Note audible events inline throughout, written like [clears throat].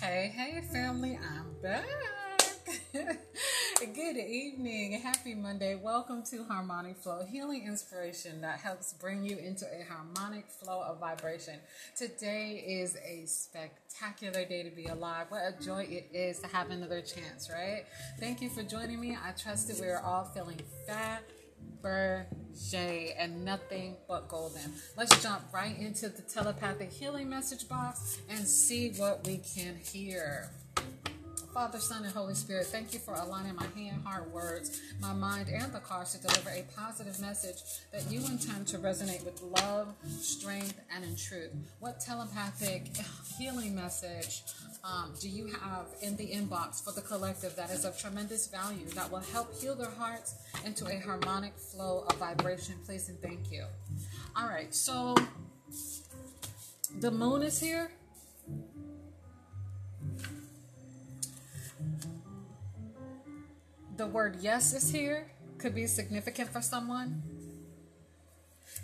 Hey, hey, family, I'm back. [laughs] Good evening. Happy Monday. Welcome to Harmonic Flow, healing inspiration that helps bring you into a harmonic flow of vibration. Today is a spectacular day to be alive. What a joy it is to have another chance, right? Thank you for joining me. I trust that we are all feeling fat Berger and nothing but golden. Let's jump right into the telepathic healing message box and see what we can hear. Father, Son, and Holy Spirit, thank you for aligning my hand, heart, words, my mind, and the cards to deliver a positive message that you intend to resonate with love, strength, and in truth. What telepathic healing message um, do you have in the inbox for the collective that is of tremendous value that will help heal their hearts into a harmonic flow of vibration? Please and thank you. All right, so the moon is here. The word yes is here, could be significant for someone.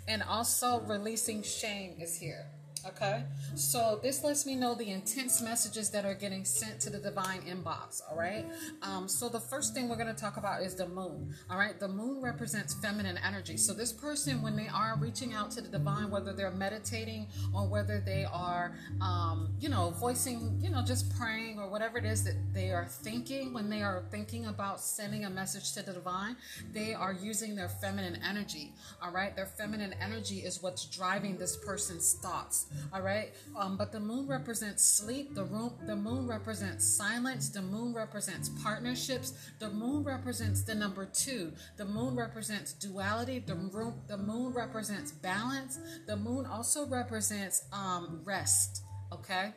And also, releasing shame is here. Okay, so this lets me know the intense messages that are getting sent to the divine inbox. All right, um, so the first thing we're going to talk about is the moon. All right, the moon represents feminine energy. So this person, when they are reaching out to the divine, whether they're meditating or whether they are, um, you know, voicing, you know, just praying or whatever it is that they are thinking, when they are thinking about sending a message to the divine, they are using their feminine energy. All right, their feminine energy is what's driving this person's thoughts all right? Um, but the moon represents sleep. The room the moon represents silence. The moon represents partnerships. The moon represents the number two. The moon represents duality. The room the moon represents balance. The moon also represents um, rest okay?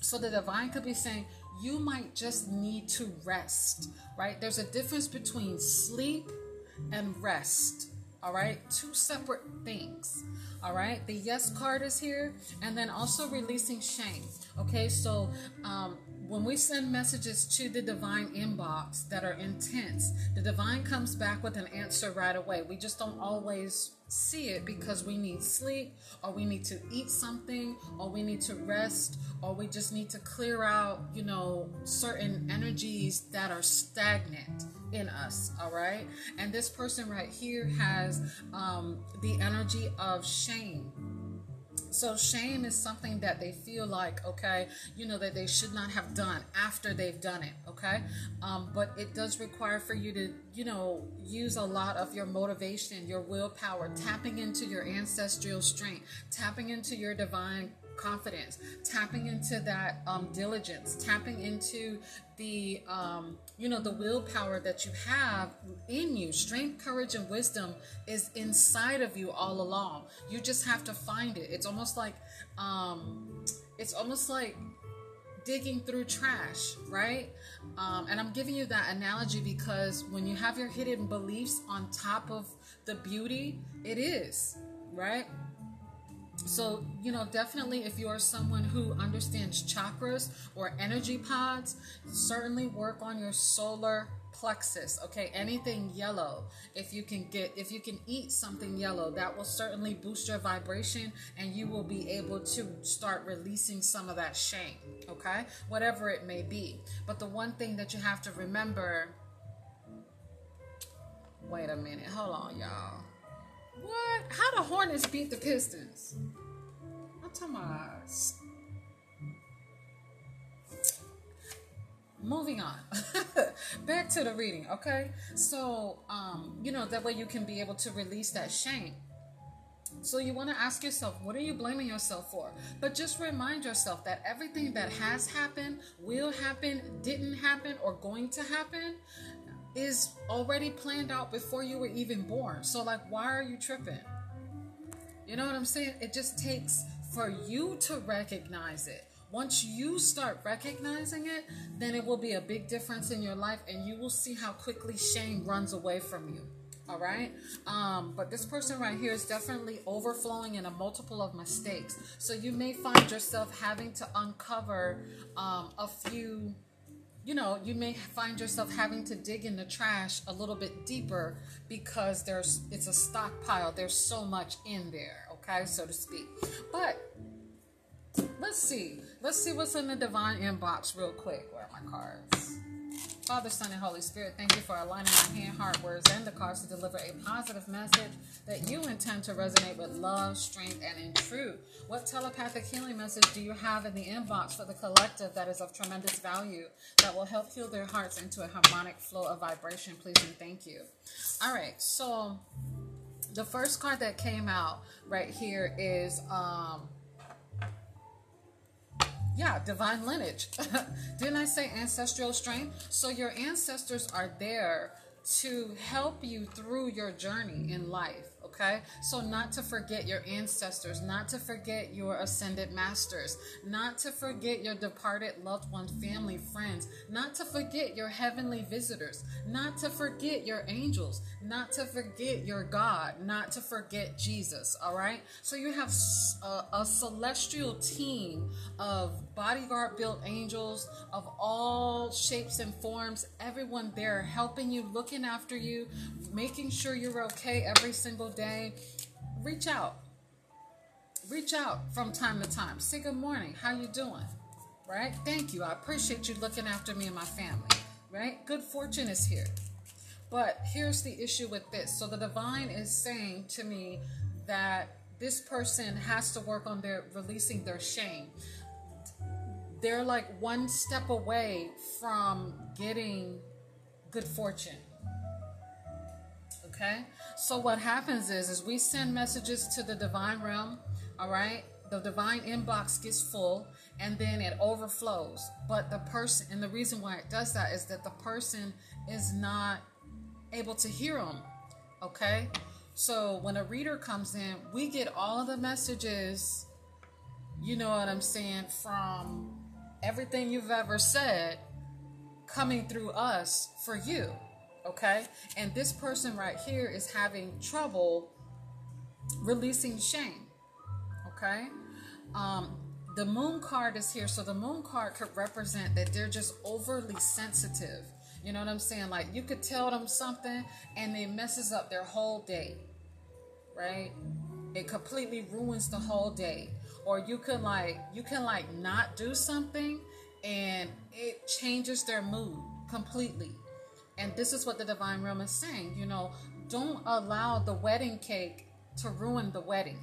So the divine could be saying you might just need to rest right? There's a difference between sleep and rest all right two separate things all right, the yes card is here, and then also releasing shame. Okay, so um, when we send messages to the divine inbox that are intense, the divine comes back with an answer right away. We just don't always see it because we need sleep, or we need to eat something, or we need to rest, or we just need to clear out, you know, certain energies that are stagnant in us all right? And this person right here has um, the energy of shame so shame is something that they feel like okay you know that they should not have done after they've done it okay? Um, but it does require for you to you know use a lot of your motivation your willpower tapping into your ancestral strength tapping into your divine confidence, tapping into that um, diligence, tapping into the um, you know the willpower that you have in you. Strength, courage, and wisdom is inside of you all along. You just have to find it. It's almost like um, it's almost like digging through trash, right? Um, and I'm giving you that analogy because when you have your hidden beliefs on top of the beauty, it is, right? So, you know, definitely if you are someone who understands chakras or energy pods, certainly work on your solar plexus okay? Anything yellow. If you can get if you can eat something yellow that will certainly boost your vibration and you will be able to start releasing some of that shame okay? Whatever it may be. But the one thing that you have to remember wait a minute hold on y'all what? How the Hornets beat the Pistons? I'm talking about. Moving on. [laughs] Back to the reading, okay? So, um, you know, that way you can be able to release that shame. So you want to ask yourself, what are you blaming yourself for? But just remind yourself that everything that has happened, will happen, didn't happen, or going to happen, is already planned out before you were even born. So, like, why are you tripping? You know what I'm saying? It just takes for you to recognize it. Once you start recognizing it, then it will be a big difference in your life and you will see how quickly shame runs away from you. All right. Um, but this person right here is definitely overflowing in a multiple of mistakes. So you may find yourself having to uncover um, a few you know, you may find yourself having to dig in the trash a little bit deeper because there's it's a stockpile. There's so much in there, okay, so to speak. But let's see. Let's see what's in the divine inbox real quick. Where are my cards? Father, Son, and Holy Spirit, thank you for aligning my hand, heart, words, and the cards to deliver a positive message that you intend to resonate with love, strength, and in truth. What telepathic healing message do you have in the inbox for the collective that is of tremendous value that will help heal their hearts into a harmonic flow of vibration? Please and thank you. All right, so the first card that came out right here is um yeah, divine lineage. [laughs] Didn't I say ancestral strength? So your ancestors are there to help you through your journey in life okay? So, not to forget your ancestors, not to forget your ascended masters, not to forget your departed loved ones, family, friends, not to forget your heavenly visitors, not to forget your angels, not to forget your God, not to forget Jesus, all right? So, you have a, a celestial team of bodyguard built angels of all shapes and forms, everyone there helping you, looking after you, making sure you're okay every single day, reach out. Reach out from time to time. Say good morning. How you doing? Right? Thank you. I appreciate you looking after me and my family. Right? Good fortune is here. But here's the issue with this. So the divine is saying to me that this person has to work on their releasing their shame. They're like one step away from getting good fortune Okay? So what happens is is we send messages to the divine realm, all right? The divine inbox gets full and then it overflows. But the person and the reason why it does that is that the person is not able to hear them. Okay? So when a reader comes in, we get all the messages, you know what I'm saying, from everything you've ever said coming through us for you okay? And this person right here is having trouble releasing shame, okay? Um, the moon card is here, so the moon card could represent that they're just overly sensitive. You know what I'm saying? Like you could tell them something and it messes up their whole day, right? It completely ruins the whole day. Or you can like you can like not do something and it changes their mood completely. And this is what the divine realm is saying. You know, don't allow the wedding cake to ruin the wedding,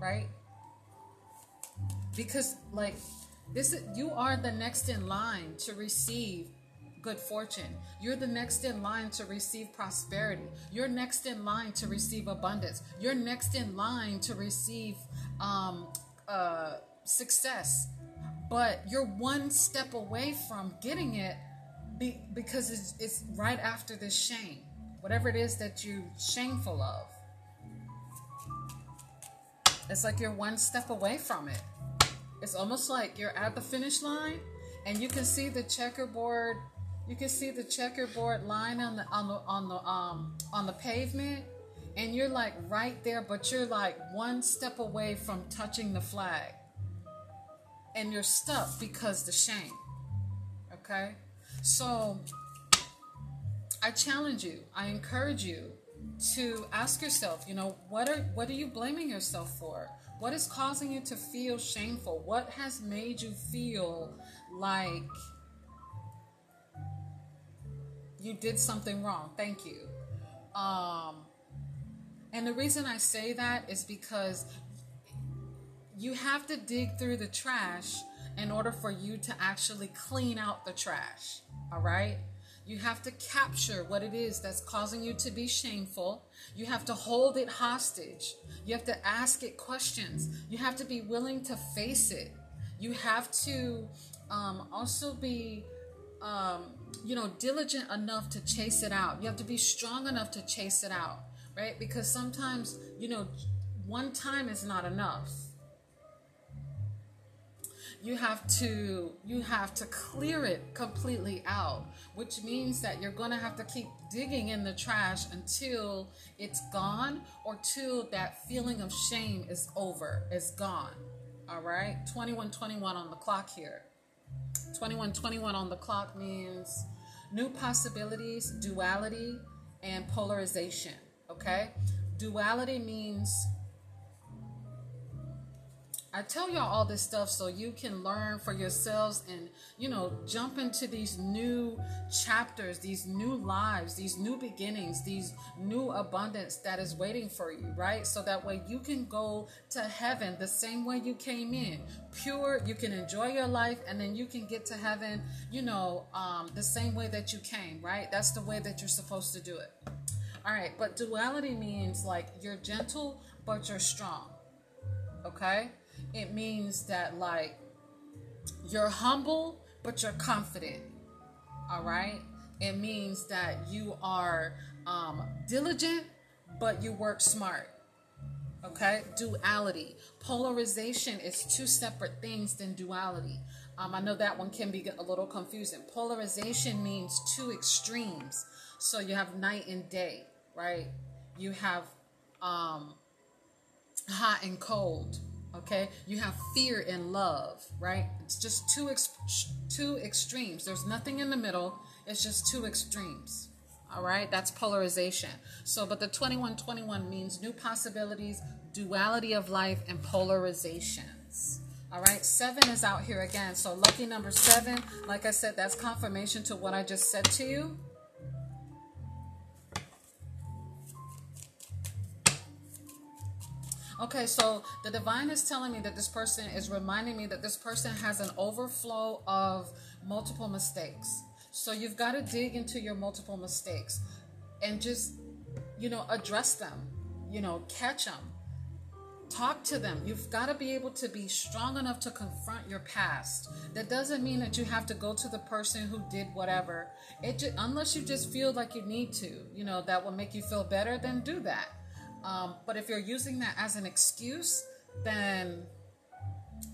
right? Because, like, this is you are the next in line to receive good fortune. You're the next in line to receive prosperity. You're next in line to receive abundance. You're next in line to receive um, uh, success. But you're one step away from getting it be, because it's, it's right after this shame, whatever it is that you're shameful of. It's like you're one step away from it. It's almost like you're at the finish line and you can see the checkerboard you can see the checkerboard line on the on the on the um on the pavement and you're like right there but you're like one step away from touching the flag and you're stuck because the shame okay so I challenge you, I encourage you to ask yourself, you know, what are what are you blaming yourself for? What is causing you to feel shameful? What has made you feel like you did something wrong? Thank you. Um, and the reason I say that is because you have to dig through the trash in order for you to actually clean out the trash. All right? You have to capture what it is that's causing you to be shameful. You have to hold it hostage. You have to ask it questions. You have to be willing to face it. You have to um, also be, um, you know, diligent enough to chase it out. You have to be strong enough to chase it out, right? Because sometimes, you know, one time is not enough. You have to you have to clear it completely out which means that you're going to have to keep digging in the trash until it's gone or till that feeling of shame is over is gone. All right? 2121 on the clock here. 2121 on the clock means new possibilities duality and polarization okay duality means I tell y'all all this stuff so you can learn for yourselves and, you know, jump into these new chapters, these new lives, these new beginnings, these new abundance that is waiting for you, right? So that way you can go to heaven the same way you came in, pure. You can enjoy your life and then you can get to heaven, you know, um, the same way that you came, right? That's the way that you're supposed to do it. All right, but duality means like you're gentle, but you're strong. Okay? it means that like you're humble but you're confident all right? It means that you are um, diligent but you work smart okay? Duality. Polarization is two separate things than duality. Um, i know that one can be a little confusing. Polarization means two extremes. So you have night and day right? You have um, hot and cold okay? You have fear and love right? It's just two ex- two extremes. There's nothing in the middle. It's just two extremes all right? That's polarization. So but the 2121 means new possibilities duality of life and polarizations all right? Seven is out here again. So lucky number seven like i said that's confirmation to what i just said to you Okay, so the divine is telling me that this person is reminding me that this person has an overflow of multiple mistakes. So you've got to dig into your multiple mistakes and just, you know, address them, you know, catch them, talk to them. You've got to be able to be strong enough to confront your past. That doesn't mean that you have to go to the person who did whatever. It just, unless you just feel like you need to, you know, that will make you feel better, then do that um, but if you're using that as an excuse, then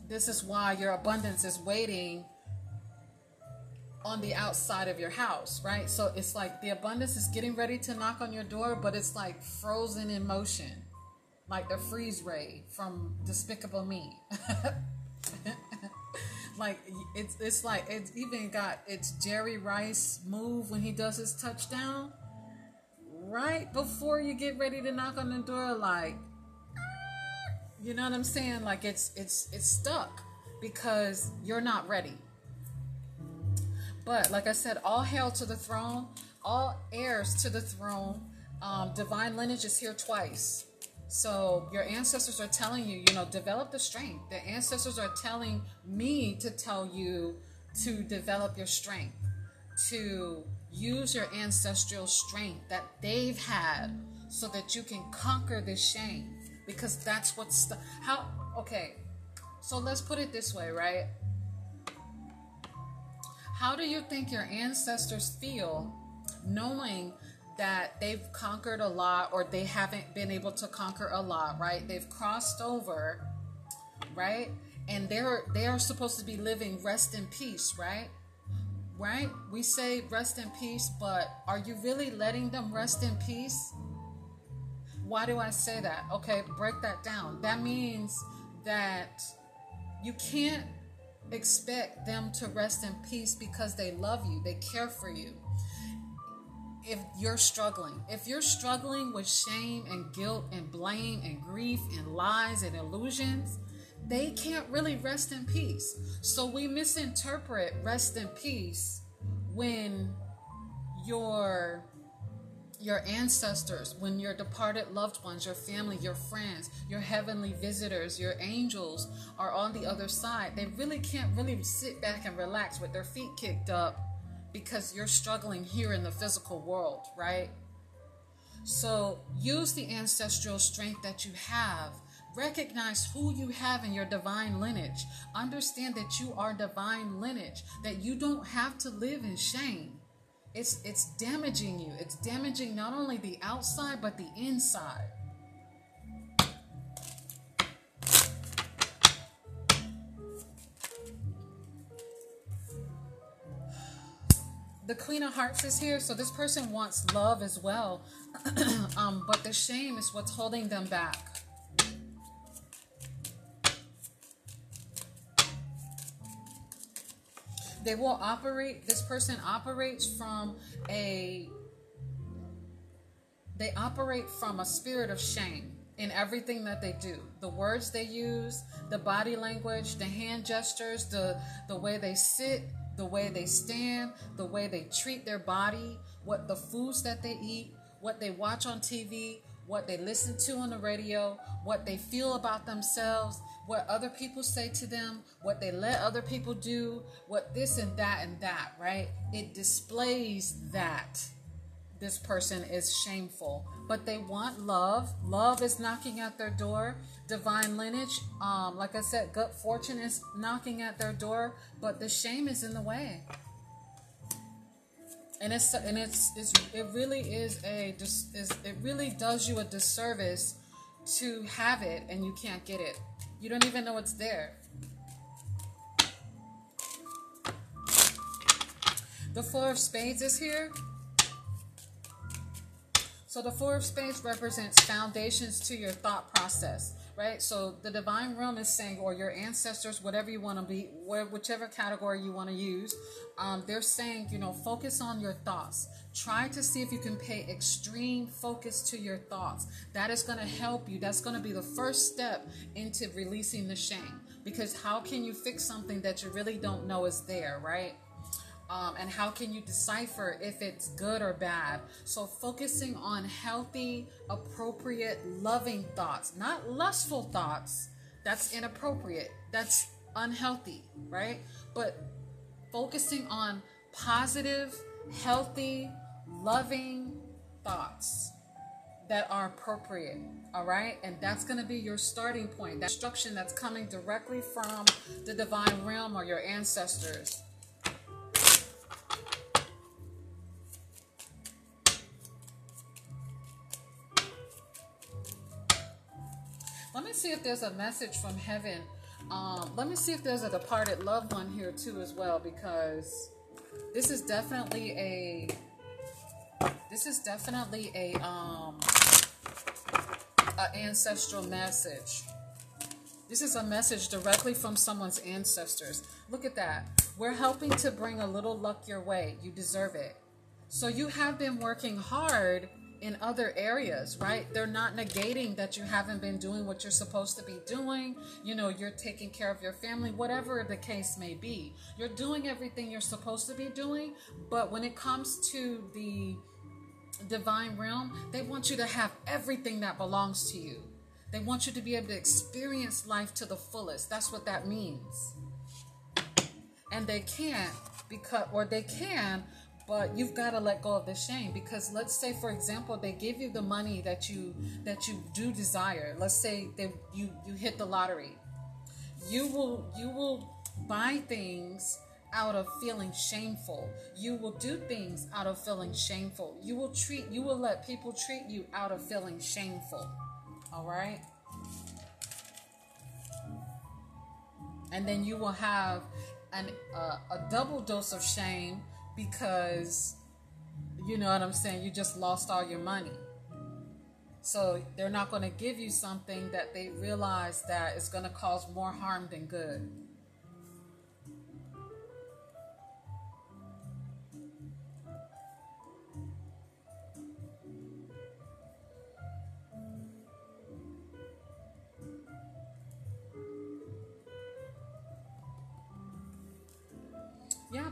this is why your abundance is waiting on the outside of your house, right? So it's like the abundance is getting ready to knock on your door, but it's like frozen in motion, like the freeze ray from Despicable Me. [laughs] like it's it's like it's even got its Jerry Rice move when he does his touchdown right before you get ready to knock on the door like you know what i'm saying? Like it's it's it's stuck because you're not ready. But like i said all hail to the throne all heirs to the throne. Um, divine lineage is here twice. So your ancestors are telling you you know develop the strength. The ancestors are telling me to tell you to develop your strength to use your ancestral strength that they've had so that you can conquer this shame because that's what's st- how okay so let's put it this way right? How do you think your ancestors feel knowing that they've conquered a lot or they haven't been able to conquer a lot right? They've crossed over right? And they're they are supposed to be living rest in peace right right? We say rest in peace, but are you really letting them rest in peace? Why do I say that? Okay, break that down. That means that you can't expect them to rest in peace because they love you, they care for you. If you're struggling, if you're struggling with shame and guilt and blame and grief and lies and illusions, they can't really rest in peace. So we misinterpret rest in peace when your your ancestors, when your departed loved ones, your family, your friends, your heavenly visitors, your angels are on the other side. They really can't really sit back and relax with their feet kicked up because you're struggling here in the physical world, right? So use the ancestral strength that you have Recognize who you have in your divine lineage. Understand that you are divine lineage, that you don't have to live in shame. It's it's damaging you. It's damaging not only the outside but the inside. the queen of hearts is here so this person wants love as well [clears throat] um, but the shame is what's holding them back they will operate this person operates from a they operate from a spirit of shame in everything that they do. The words they use, the body language, the hand gestures, the the way they sit, the way they stand, the way they treat their body, what the foods that they eat, what they watch on TV, what they listen to on the radio, what they feel about themselves, what other people say to them, what they let other people do, what this and that and that, right? It displays that this person is shameful, but they want love. Love is knocking at their door. Divine lineage, um, like I said, good fortune is knocking at their door, but the shame is in the way and it's and it's, it's it really is a is, it really does you a disservice to have it and you can't get it. You don't even know it's there. The four of spades is here. So the four of spades represents foundations to your thought process right? So the divine realm is saying, or your ancestors, whatever you want to be, whichever category you want to use, um, they're saying, you know, focus on your thoughts. Try to see if you can pay extreme focus to your thoughts. That is going to help you. That's going to be the first step into releasing the shame. Because how can you fix something that you really don't know is there, right? Um, and how can you decipher if it's good or bad? So, focusing on healthy, appropriate, loving thoughts, not lustful thoughts. That's inappropriate. That's unhealthy, right? But focusing on positive, healthy, loving thoughts that are appropriate. All right. And that's going to be your starting point. That instruction that's coming directly from the divine realm or your ancestors. See if there's a message from heaven. Um, let me see if there's a departed loved one here too as well because this is definitely a this is definitely a um a ancestral message. This is a message directly from someone's ancestors. Look at that. We're helping to bring a little luck your way. You deserve it. So you have been working hard in other areas, right? They're not negating that you haven't been doing what you're supposed to be doing. You know, you're taking care of your family, whatever the case may be. You're doing everything you're supposed to be doing, but when it comes to the divine realm, they want you to have everything that belongs to you. They want you to be able to experience life to the fullest. That's what that means. And they can't because or they can but you've got to let go of the shame because let's say for example they give you the money that you that you do desire. Let's say that you you hit the lottery. You will you will buy things out of feeling shameful. You will do things out of feeling shameful. You will treat you will let people treat you out of feeling shameful. All right? And then you will have an uh, a double dose of shame because you know what I'm saying, you just lost all your money. So they're not going to give you something that they realize that is going to cause more harm than good.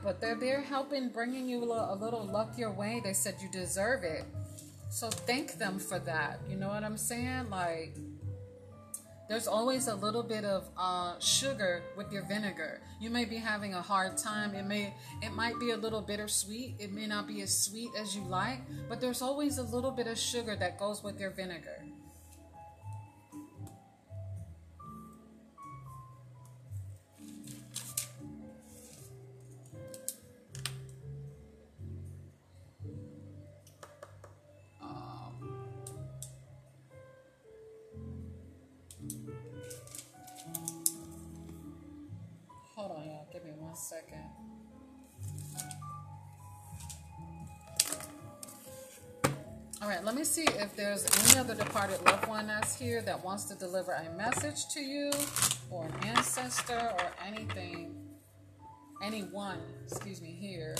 But they're there helping, bringing you a little luck your way. They said you deserve it. So thank them for that. You know what I'm saying? Like, there's always a little bit of uh, sugar with your vinegar. You may be having a hard time. It may, it might be a little bittersweet. It may not be as sweet as you like, but there's always a little bit of sugar that goes with your vinegar. Second. All right, let me see if there's any other departed loved one that's here that wants to deliver a message to you or an ancestor or anything, anyone, excuse me, here.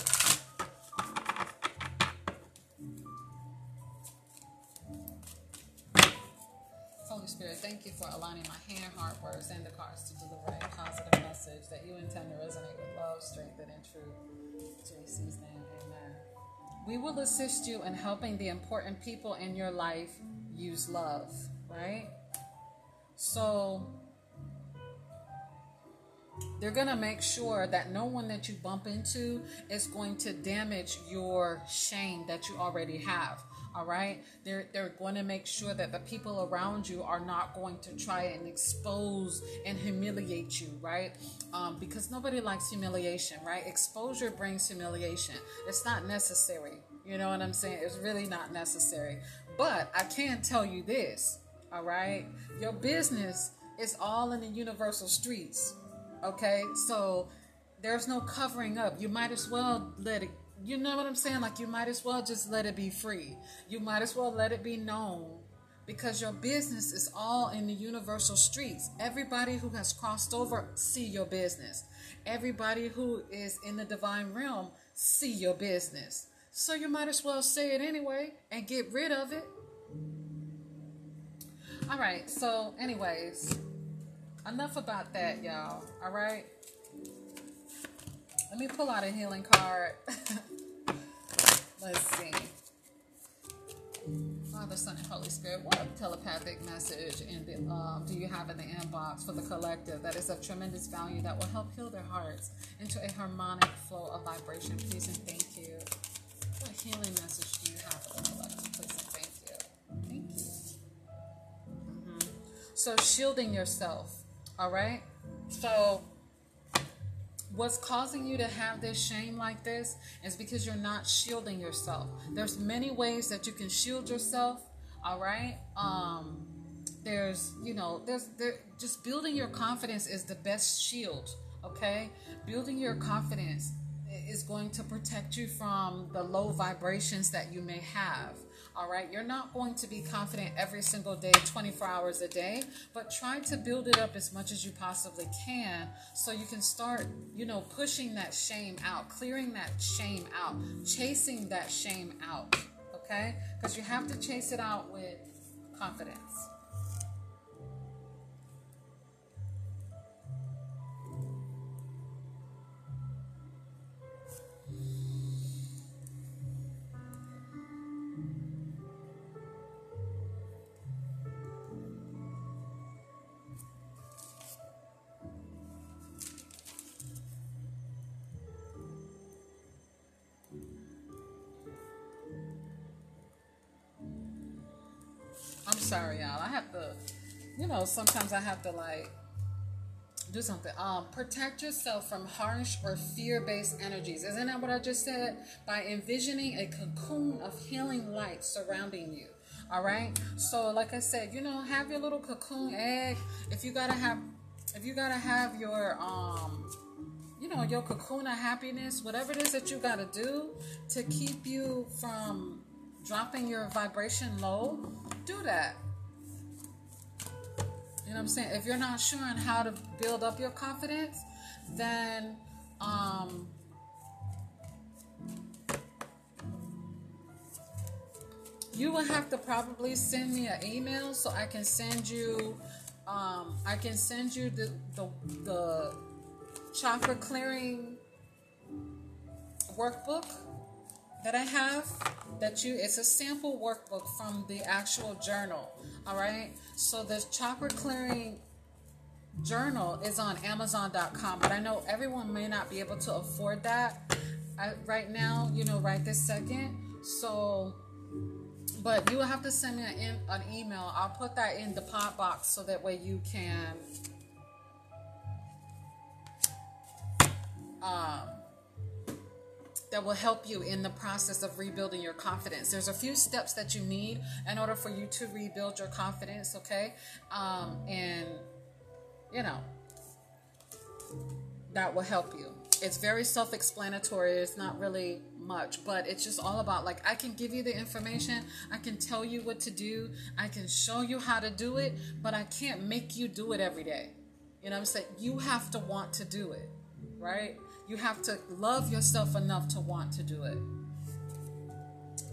Holy Spirit, thank you for aligning my hand, heart, words, and the cards to deliver a positive message that you intend to resonate with love, strength, and truth. JC's name, amen. We will assist you in helping the important people in your life use love, right? So they're going to make sure that no one that you bump into is going to damage your shame that you already have all right? They're they're going to make sure that the people around you are not going to try and expose and humiliate you right? Um, because nobody likes humiliation right? Exposure brings humiliation. It's not necessary. You know what i'm saying? It's really not necessary. But i can tell you this all right? Your business is all in the universal streets okay? So there's no covering up. You might as well let it you know what I'm saying? Like you might as well just let it be free. You might as well let it be known because your business is all in the universal streets. Everybody who has crossed over see your business. Everybody who is in the divine realm see your business. So you might as well say it anyway and get rid of it. All right. So anyways, enough about that, y'all. All right. Let me pull out a healing card. [laughs] Let's see. Father, Son, and Holy Spirit, what telepathic message in the, um, do you have in the inbox for the collective that is of tremendous value that will help heal their hearts into a harmonic flow of vibration? Please and thank you. What healing message do you have for the collective? Please and thank you. Thank you. Mm-hmm. So, shielding yourself, all right? So, what's causing you to have this shame like this is because you're not shielding yourself. There's many ways that you can shield yourself all right? Um there's you know there's there just building your confidence is the best shield okay? Building your confidence is going to protect you from the low vibrations that you may have all right, you're not going to be confident every single day, 24 hours a day, but try to build it up as much as you possibly can so you can start, you know, pushing that shame out, clearing that shame out, chasing that shame out. Okay? Because you have to chase it out with confidence. Sometimes I have to like do something. Um, protect yourself from harsh or fear-based energies. Isn't that what I just said? By envisioning a cocoon of healing light surrounding you. All right. So, like I said, you know, have your little cocoon egg. If you gotta have, if you gotta have your um, you know, your cocoon of happiness, whatever it is that you gotta do to keep you from dropping your vibration low, do that. You know what I'm saying? If you're not sure on how to build up your confidence, then um, you will have to probably send me an email so I can send you um, I can send you the, the the chakra clearing workbook that I have that you it's a sample workbook from the actual journal. All right. So the chakra clearing journal is on amazon.com, but I know everyone may not be able to afford that I, right now, you know, right this second. So but you will have to send me an, an email. I'll put that in the pot box so that way you can um that will help you in the process of rebuilding your confidence. There's a few steps that you need in order for you to rebuild your confidence, okay? Um, and, you know, that will help you. It's very self explanatory. It's not really much, but it's just all about like I can give you the information, I can tell you what to do, I can show you how to do it, but I can't make you do it every day. You know what I'm saying? You have to want to do it, right? You have to love yourself enough to want to do it.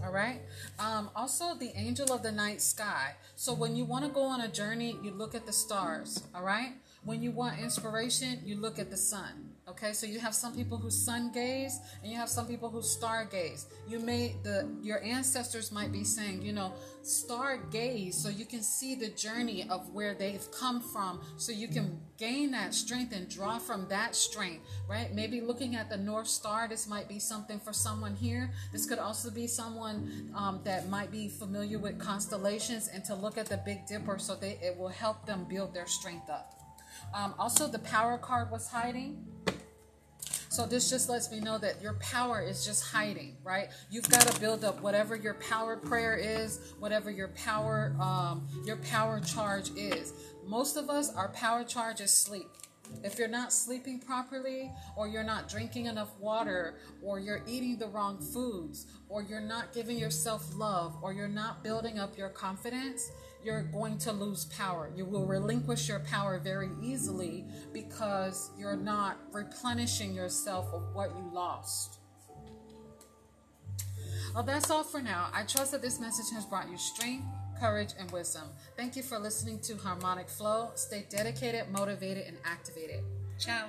All right. Um, also, the angel of the night sky. So, when you want to go on a journey, you look at the stars. All right. When you want inspiration, you look at the sun. Okay, so you have some people who sun gaze and you have some people who star gaze. You may the your ancestors might be saying, you know, star gaze so you can see the journey of where they've come from so you can gain that strength and draw from that strength, right? Maybe looking at the North Star, this might be something for someone here. This could also be someone um, that might be familiar with constellations and to look at the Big Dipper so they it will help them build their strength up. Um, also, the power card was hiding. So this just lets me know that your power is just hiding, right? You've got to build up whatever your power prayer is, whatever your power um, your power charge is. Most of us, our power charge is sleep. If you're not sleeping properly, or you're not drinking enough water, or you're eating the wrong foods, or you're not giving yourself love, or you're not building up your confidence, you're going to lose power. You will relinquish your power very easily because you're not replenishing yourself of what you lost. Well, that's all for now. I trust that this message has brought you strength, courage, and wisdom. Thank you for listening to Harmonic Flow. Stay dedicated, motivated, and activated. Ciao.